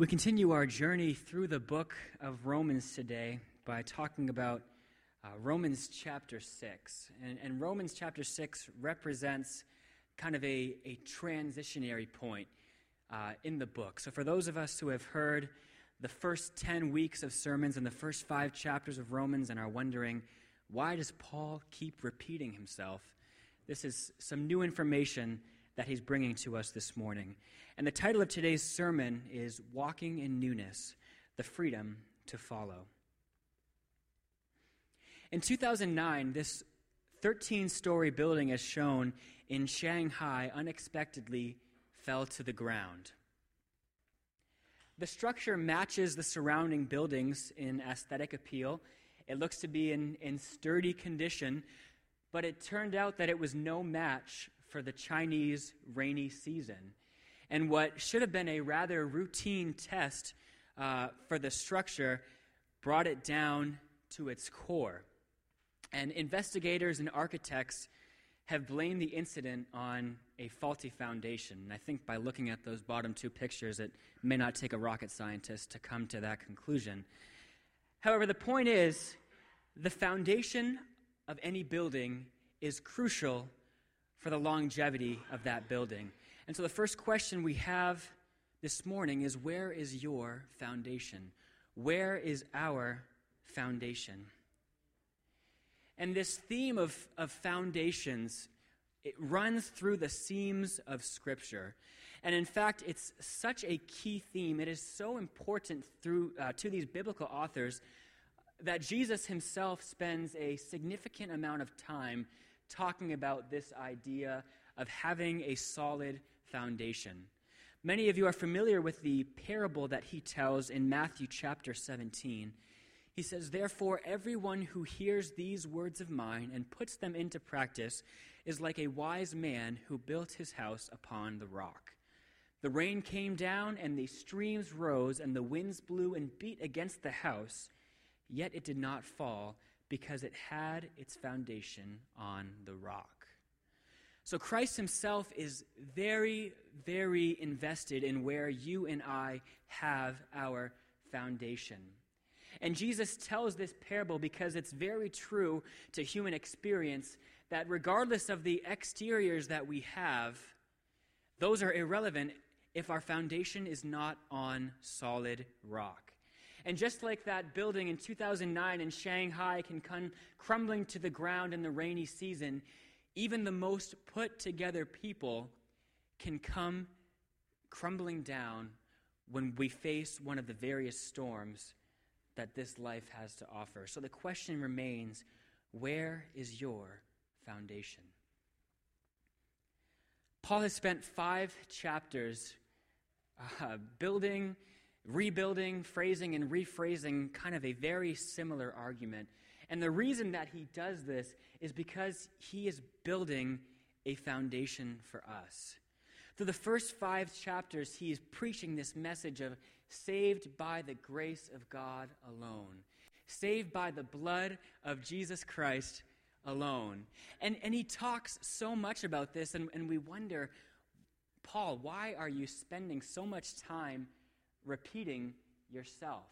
We continue our journey through the book of Romans today by talking about uh, Romans chapter 6. And, and, Romans chapter 6 represents kind of a, a transitionary point uh, in the book. So, for those of us who have heard the first 10 weeks of sermons and the first five chapters of Romans and are wondering, why does Paul keep repeating himself? This is some new information that he's bringing to us this morning. And the title of today's sermon is Walking in Newness The Freedom to Follow. In 2009, this 13 story building, as shown in Shanghai, unexpectedly fell to the ground. The structure matches the surrounding buildings in aesthetic appeal. It looks to be in, in sturdy condition, but it turned out that it was no match for the Chinese rainy season. And what should have been a rather routine test uh, for the structure brought it down to its core. And investigators and architects have blamed the incident on a faulty foundation. And I think by looking at those bottom two pictures, it may not take a rocket scientist to come to that conclusion. However, the point is the foundation of any building is crucial for the longevity of that building. And so the first question we have this morning is where is your foundation? Where is our foundation? And this theme of, of foundations, it runs through the seams of Scripture. And in fact, it's such a key theme. It is so important through, uh, to these biblical authors that Jesus himself spends a significant amount of time talking about this idea of having a solid foundation. Many of you are familiar with the parable that he tells in Matthew chapter 17. He says, Therefore, everyone who hears these words of mine and puts them into practice is like a wise man who built his house upon the rock. The rain came down, and the streams rose, and the winds blew and beat against the house, yet it did not fall because it had its foundation on the rock. So Christ himself is very, very invested in where you and I have our foundation. And Jesus tells this parable because it's very true to human experience that regardless of the exteriors that we have, those are irrelevant if our foundation is not on solid rock. And just like that building in 2009 in Shanghai can come crumbling to the ground in the rainy season, even the most put together people can come crumbling down when we face one of the various storms that this life has to offer. So the question remains where is your foundation? Paul has spent five chapters uh, building rebuilding, phrasing, and rephrasing kind of a very similar argument. And the reason that he does this is because he is building a foundation for us. Through the first five chapters, he is preaching this message of saved by the grace of God alone, saved by the blood of Jesus Christ alone. And, and he talks so much about this, and, and we wonder, Paul, why are you spending so much time repeating yourself.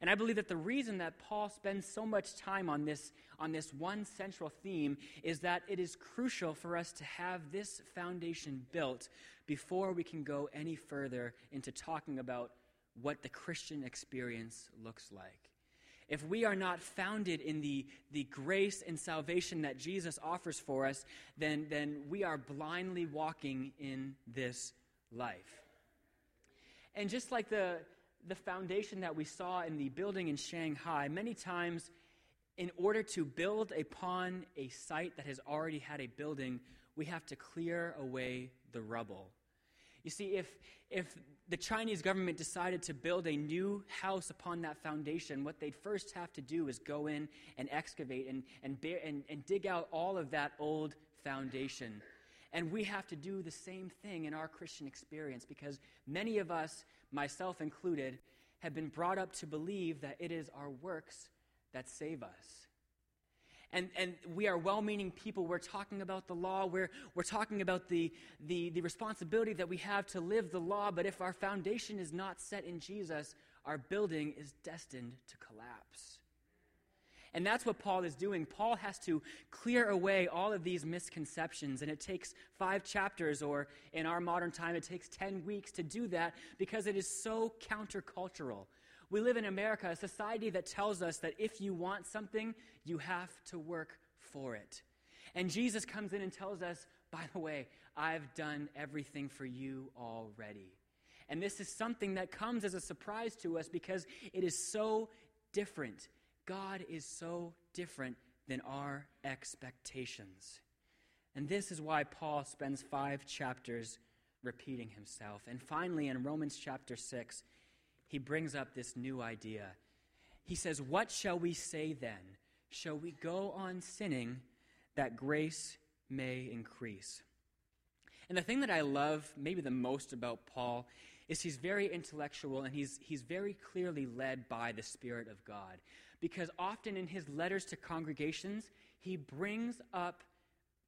And I believe that the reason that Paul spends so much time on this, on this one central theme is that it is crucial for us to have this foundation built before we can go any further into talking about what the Christian experience looks like. If we are not founded in the, the grace and salvation that Jesus offers for us, then, then we are blindly walking in this life. And just like the, the foundation that we saw in the building in Shanghai, many times, in order to build upon a site that has already had a building, we have to clear away the rubble. You see, if, if the Chinese government decided to build a new house upon that foundation, what they'd first have to do is go in and excavate and, and, bear, and, and dig out all of that old foundation and we have to do the same thing in our Christian experience because many of us, myself included, have been brought up to believe that it is our works that save us. And, and we are well meaning people. We're talking about the law. We're, we're talking about the, the, the responsibility that we have to live the law. But if our foundation is not set in Jesus, our building is destined to collapse. And that's what Paul is doing. Paul has to clear away all of these misconceptions, and it takes five chapters, or in our modern time, it takes 10 weeks to do that because it is so countercultural. We live in America, a society that tells us that if you want something, you have to work for it. And Jesus comes in and tells us, by the way, I've done everything for you already. And this is something that comes as a surprise to us because it is so different. God is so different than our expectations. And this is why Paul spends five chapters repeating himself. And finally, in Romans chapter 6, he brings up this new idea. He says, What shall we say then? Shall we go on sinning that grace may increase? And the thing that I love maybe the most about Paul is he's very intellectual and he's, he's very clearly led by the Spirit of God. Because often in his letters to congregations, he brings up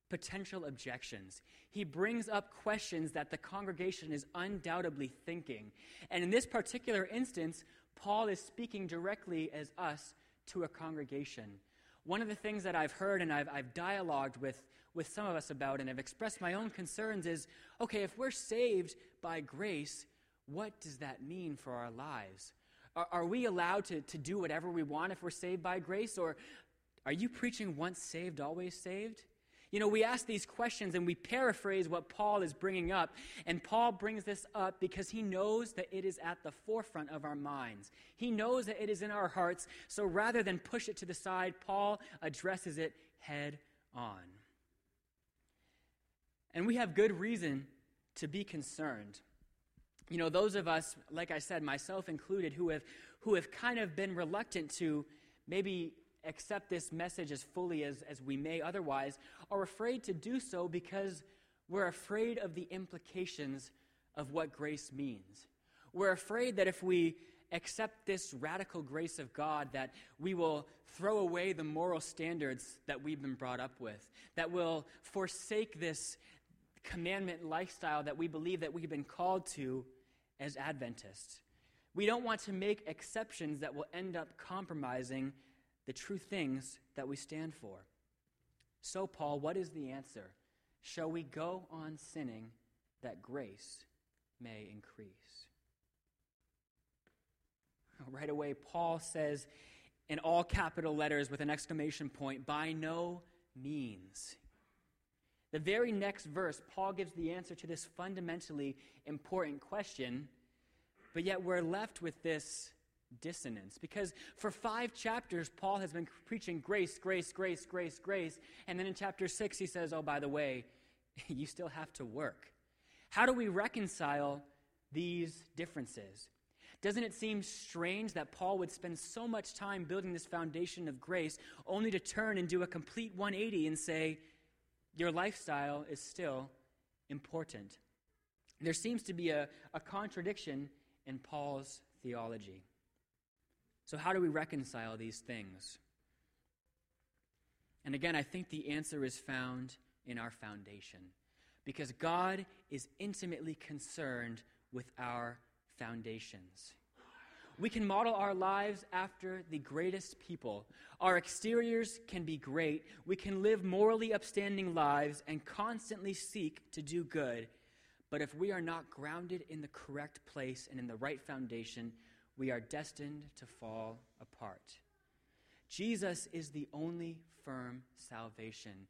potential objections. He brings up questions that the congregation is undoubtedly thinking. And in this particular instance, Paul is speaking directly as us to a congregation. One of the things that I've heard and I've, I've dialogued with, with some of us about and I've expressed my own concerns is okay, if we're saved by grace, what does that mean for our lives? Are, are we allowed to, to do whatever we want if we're saved by grace? Or are you preaching once saved, always saved? You know, we ask these questions and we paraphrase what Paul is bringing up. And Paul brings this up because he knows that it is at the forefront of our minds. He knows that it is in our hearts. So rather than push it to the side, Paul addresses it head on. And we have good reason to be concerned. You know, those of us, like I said, myself included, who have, who have kind of been reluctant to maybe accept this message as fully as, as we may otherwise, are afraid to do so because we're afraid of the implications of what grace means. We're afraid that if we accept this radical grace of God, that we will throw away the moral standards that we've been brought up with, that we'll forsake this commandment lifestyle that we believe that we've been called to as Adventists. We don't want to make exceptions that will end up compromising the true things that we stand for. So, Paul, what is the answer? Shall we go on sinning that grace may increase? Right away, Paul says in all capital letters with an exclamation point, by no means. The very next verse, Paul gives the answer to this fundamentally important question, but yet we're left with this dissonance. Because for five chapters, Paul has been preaching grace, grace, grace, grace, grace. And then in chapter six, he says, Oh, by the way, you still have to work. How do we reconcile these differences? Doesn't it seem strange that Paul would spend so much time building this foundation of grace only to turn and do a complete 180 and say, Your lifestyle is still important? There seems to be a, a contradiction in Paul's theology. So, how do we reconcile these things? And again, I think the answer is found in our foundation. Because God is intimately concerned with our foundations. We can model our lives after the greatest people. Our exteriors can be great. We can live morally upstanding lives and constantly seek to do good. But if we are not grounded in the correct place and in the right foundation, we are destined to fall apart. Jesus is the only firm salvation.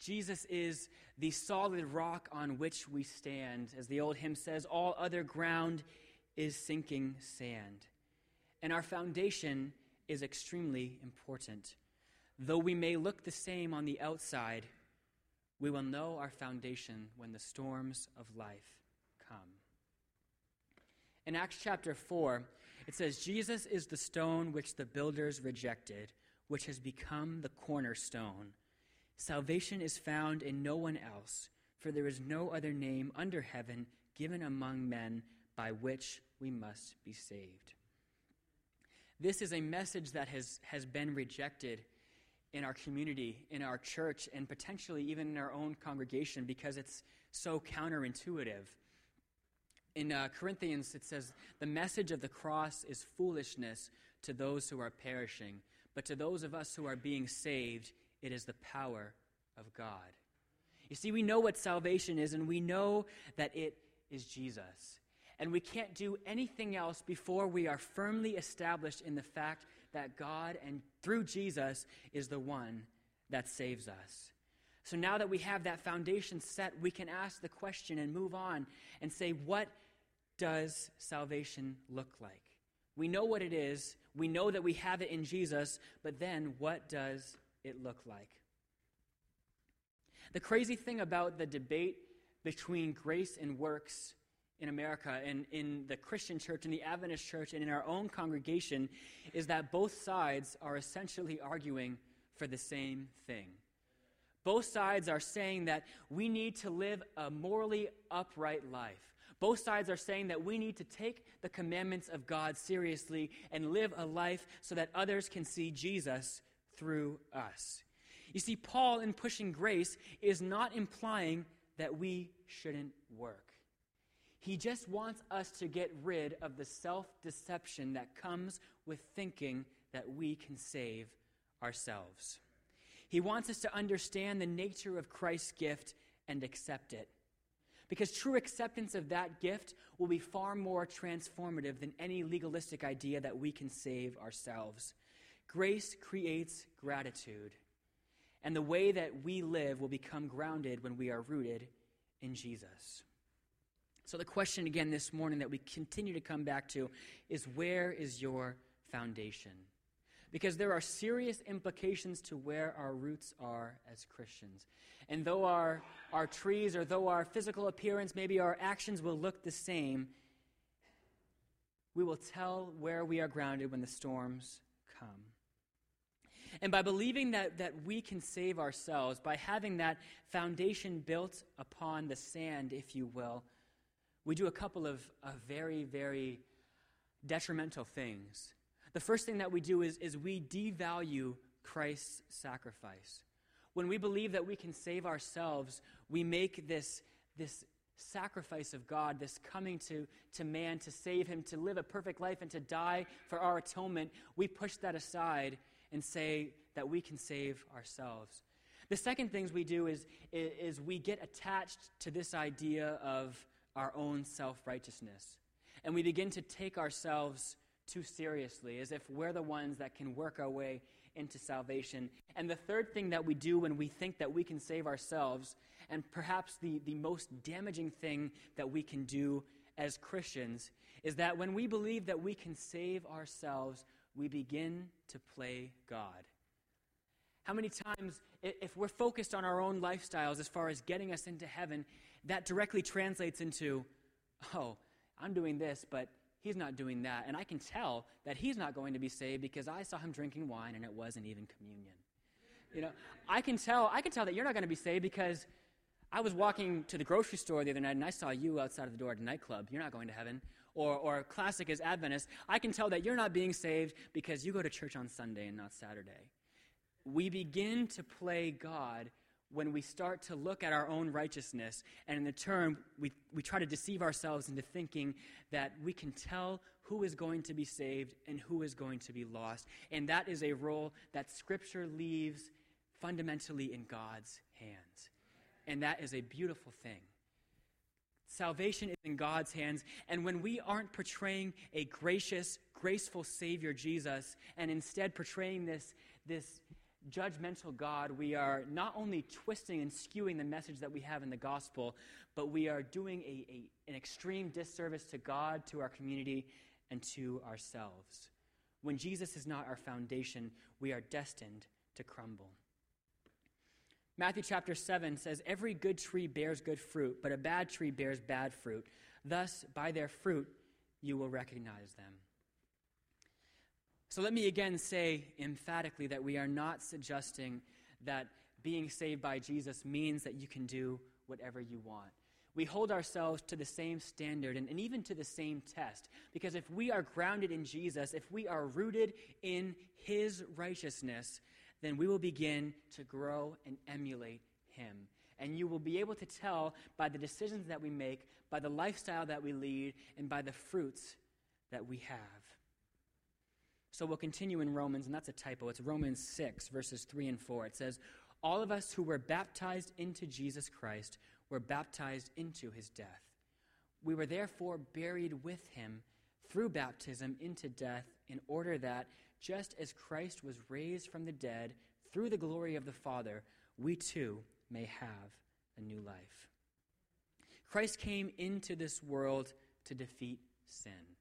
Jesus is the solid rock on which we stand. As the old hymn says, all other ground is sinking sand. And our foundation is extremely important. Though we may look the same on the outside, we will know our foundation when the storms of life come. In Acts chapter 4, it says, Jesus is the stone which the builders rejected, which has become the cornerstone. Salvation is found in no one else, for there is no other name under heaven given among men by which we must be saved. This is a message that has, has been rejected in our community, in our church, and potentially even in our own congregation because it's so counterintuitive. In uh, Corinthians, it says, The message of the cross is foolishness to those who are perishing, but to those of us who are being saved, it is the power of God. You see, we know what salvation is, and we know that it is Jesus. And we can't do anything else before we are firmly established in the fact that God and through Jesus is the one that saves us. So now that we have that foundation set, we can ask the question and move on and say, what does salvation look like? We know what it is, we know that we have it in Jesus, but then what does it look like? The crazy thing about the debate between grace and works in America and in the Christian church, in the Adventist church, and in our own congregation is that both sides are essentially arguing for the same thing. Both sides are saying that we need to live a morally upright life. Both sides are saying that we need to take the commandments of God seriously and live a life so that others can see Jesus through us. You see, Paul, in pushing grace, is not implying that we shouldn't work. He just wants us to get rid of the self deception that comes with thinking that we can save ourselves. He wants us to understand the nature of Christ's gift and accept it. Because true acceptance of that gift will be far more transformative than any legalistic idea that we can save ourselves. Grace creates gratitude, and the way that we live will become grounded when we are rooted in Jesus. So, the question again this morning that we continue to come back to is where is your foundation? Because there are serious implications to where our roots are as Christians. And though our, our trees or though our physical appearance, maybe our actions will look the same, we will tell where we are grounded when the storms come. And by believing that, that we can save ourselves, by having that foundation built upon the sand, if you will, we do a couple of, of very, very detrimental things. The first thing that we do is, is we devalue Christ's sacrifice. When we believe that we can save ourselves, we make this, this sacrifice of God, this coming to, to man to save him, to live a perfect life, and to die for our atonement, we push that aside and say that we can save ourselves. The second things we do is, is we get attached to this idea of our own self righteousness. And we begin to take ourselves too seriously, as if we're the ones that can work our way into salvation. And the third thing that we do when we think that we can save ourselves, and perhaps the, the most damaging thing that we can do as Christians, is that when we believe that we can save ourselves, we begin to play God. How many times, if we're focused on our own lifestyles as far as getting us into heaven, that directly translates into, oh, I'm doing this, but he's not doing that. And I can tell that he's not going to be saved because I saw him drinking wine and it wasn't even communion. You know, I can tell, I can tell that you're not going to be saved because I was walking to the grocery store the other night and I saw you outside of the door at a nightclub. You're not going to heaven. Or, or classic as Adventist, I can tell that you're not being saved because you go to church on Sunday and not Saturday. We begin to play God when we start to look at our own righteousness, and in the turn, we, we try to deceive ourselves into thinking that we can tell who is going to be saved and who is going to be lost. And that is a role that Scripture leaves fundamentally in God's hands. And that is a beautiful thing. Salvation is in God's hands, and when we aren't portraying a gracious, graceful Savior, Jesus, and instead portraying this, this judgmental God, we are not only twisting and skewing the message that we have in the gospel, but we are doing a, a, an extreme disservice to God, to our community, and to ourselves. When Jesus is not our foundation, we are destined to crumble. Matthew chapter 7 says, Every good tree bears good fruit, but a bad tree bears bad fruit. Thus, by their fruit, you will recognize them. So let me again say emphatically that we are not suggesting that being saved by Jesus means that you can do whatever you want. We hold ourselves to the same standard and, and, even to the same test. Because if we are grounded in Jesus, if we are rooted in his righteousness, then we will begin to grow and emulate him. And you will be able to tell by the decisions that we make, by the lifestyle that we lead, and by the fruits that we have. So we'll continue in Romans, and that's a typo. It's Romans 6, verses 3 and 4. It says, All of us who were baptized into Jesus Christ were baptized into his death. We were therefore buried with him through baptism into death, in order that, just as Christ was raised from the dead through the glory of the Father, we too may have a new life. Christ came into this world to defeat sin.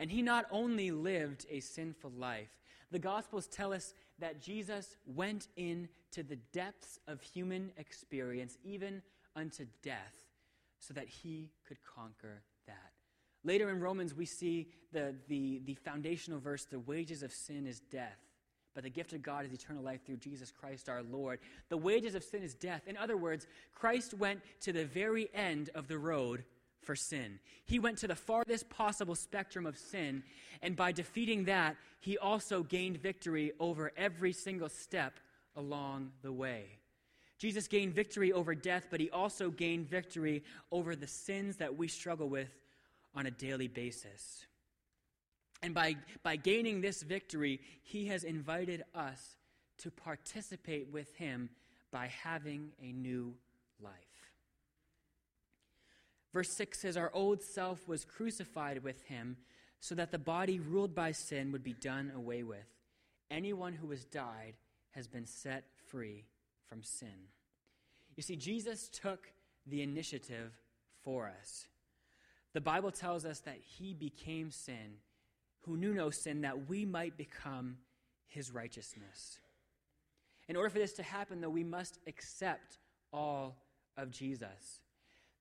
And he not only lived a sinful life, the Gospels tell us that Jesus went into the depths of human experience, even unto death, so that he could conquer that. Later in Romans, we see the, the, the foundational verse the wages of sin is death, but the gift of God is eternal life through Jesus Christ our Lord. The wages of sin is death. In other words, Christ went to the very end of the road for sin. He went to the farthest possible spectrum of sin, and by defeating that, he also gained victory over every single step along the way. Jesus gained victory over death, but he also gained victory over the sins that we struggle with on a daily basis. And by, by gaining this victory, he has invited us to participate with him by having a new life. Verse 6 says, Our old self was crucified with him so that the body ruled by sin would be done away with. Anyone who has died has been set free from sin. You see, Jesus took the initiative for us. The Bible tells us that he became sin, who knew no sin, that we might become his righteousness. In order for this to happen, though, we must accept all of Jesus.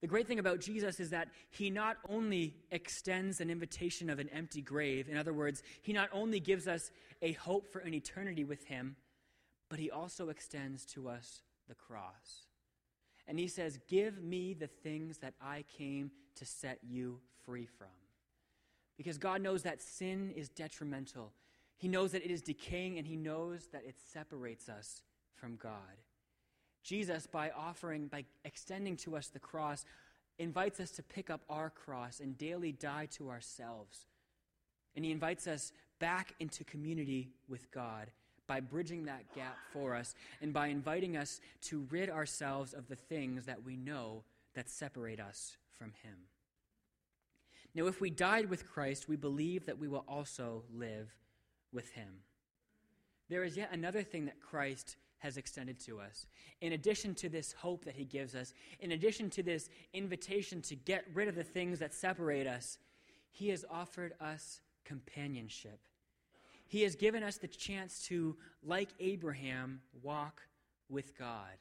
The great thing about Jesus is that he not only extends an invitation of an empty grave, in other words, he not only gives us a hope for an eternity with him, but he also extends to us the cross. And he says, Give me the things that I came to set you free from. Because God knows that sin is detrimental. He knows that it is decaying, and He knows that it separates us from God. Jesus, by offering, by extending to us the cross, invites us to pick up our cross and daily die to ourselves. And He invites us back into community with God by bridging that gap for us and by inviting us to rid ourselves of the things that we know that separate us from Him. Now, if we died with Christ, we believe that we will also live with Him. There is yet another thing that Christ has extended to us. In addition to this hope that He gives us, in addition to this invitation to get rid of the things that separate us, He has offered us companionship. He has given us the chance to, like Abraham, walk with God.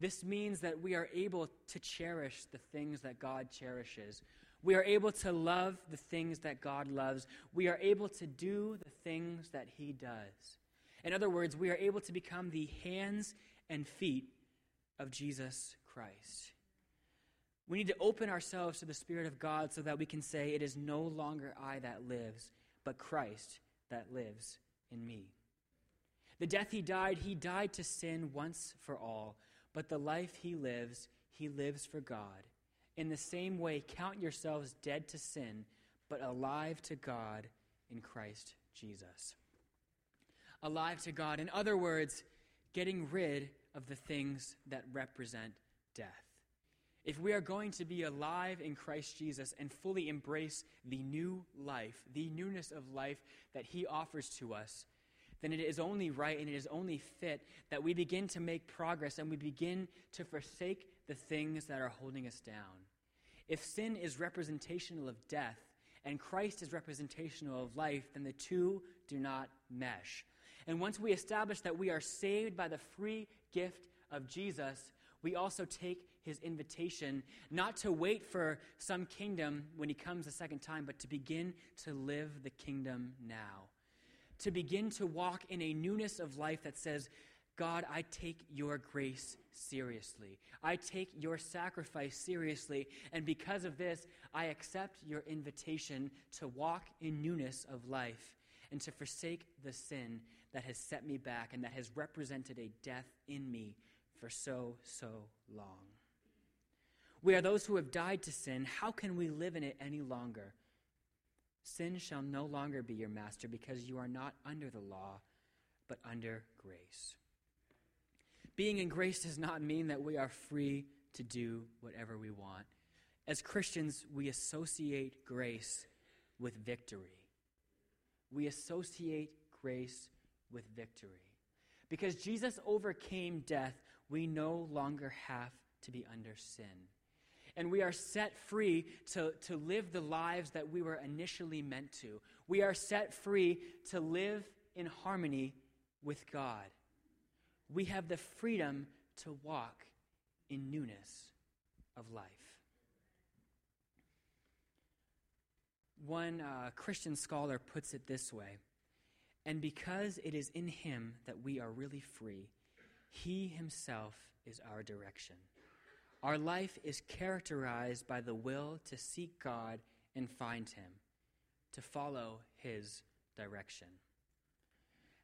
This means that we are able to cherish the things that God cherishes. We are able to love the things that God loves. We are able to do the things that He does. In other words, we are able to become the hands and feet of Jesus Christ. We need to open ourselves to the Spirit of God so that we can say, It is no longer I that lives, but Christ that lives in me. The death he died, he died to sin once for all, but the life he lives, he lives for God. In the same way, count yourselves dead to sin, but alive to God in Christ Jesus. Alive to God. In other words, getting rid of the things that represent death. If we are going to be alive in Christ Jesus and fully embrace the new life, the newness of life that He offers to us, then it is only right and it is only fit that we begin to make progress and we begin to forsake the things that are holding us down. If sin is representational of death and Christ is representational of life, then the two do not mesh. And once we establish that we are saved by the free gift of Jesus, we also take his invitation not to wait for some kingdom when he comes a second time, but to begin to live the kingdom now. To begin to walk in a newness of life that says, God, I take your grace seriously. I take your sacrifice seriously. And because of this, I accept your invitation to walk in newness of life. And to forsake the sin that has set me back and that has represented a death in me for so, so long. We are those who have died to sin. How can we live in it any longer? Sin shall no longer be your master because you are not under the law, but under grace. Being in grace does not mean that we are free to do whatever we want. As Christians, we associate grace with victory. We associate grace with victory. Because Jesus overcame death, we no longer have to be under sin. And we are set free to, to live the lives that we were initially meant to. We are set free to live in harmony with God. We have the freedom to walk in newness of life. One uh, Christian scholar puts it this way And because it is in Him that we are really free, He Himself is our direction. Our life is characterized by the will to seek God and find Him, to follow His direction.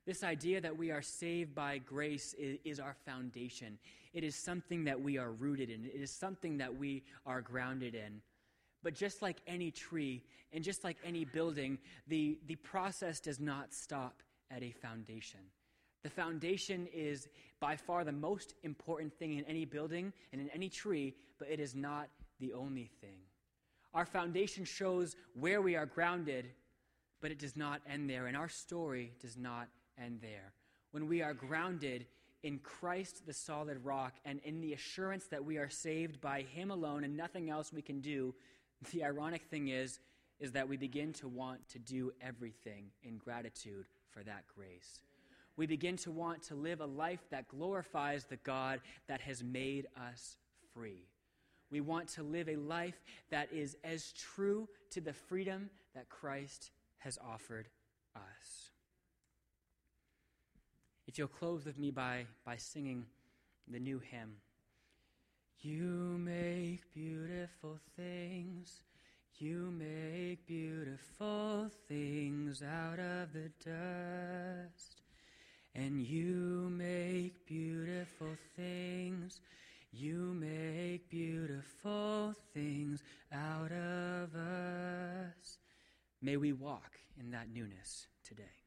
This idea that we are saved by grace is, is, our foundation. It is something that we are rooted in, it is something that we are grounded in. But just like any tree and just like any building, the, the process does not stop at a foundation. The foundation is by far the most important thing in any building and in any tree, but it is not the only thing. Our foundation shows where we are grounded, but it does not end there, and our story does not end there. When we are grounded in Christ, the solid rock, and in the assurance that we are saved by Him alone and nothing else we can do, the ironic thing is, is that we begin to want to do everything in gratitude for that grace we begin to want to live a life that glorifies the God that has made us free. We want to live a life that is as true to the freedom that Christ has offered us. If you'll close with me by, by singing the new hymn You make beautiful things. You make beautiful things out of the dust and you make beautiful things. You make beautiful things out of us. May we walk in that newness today.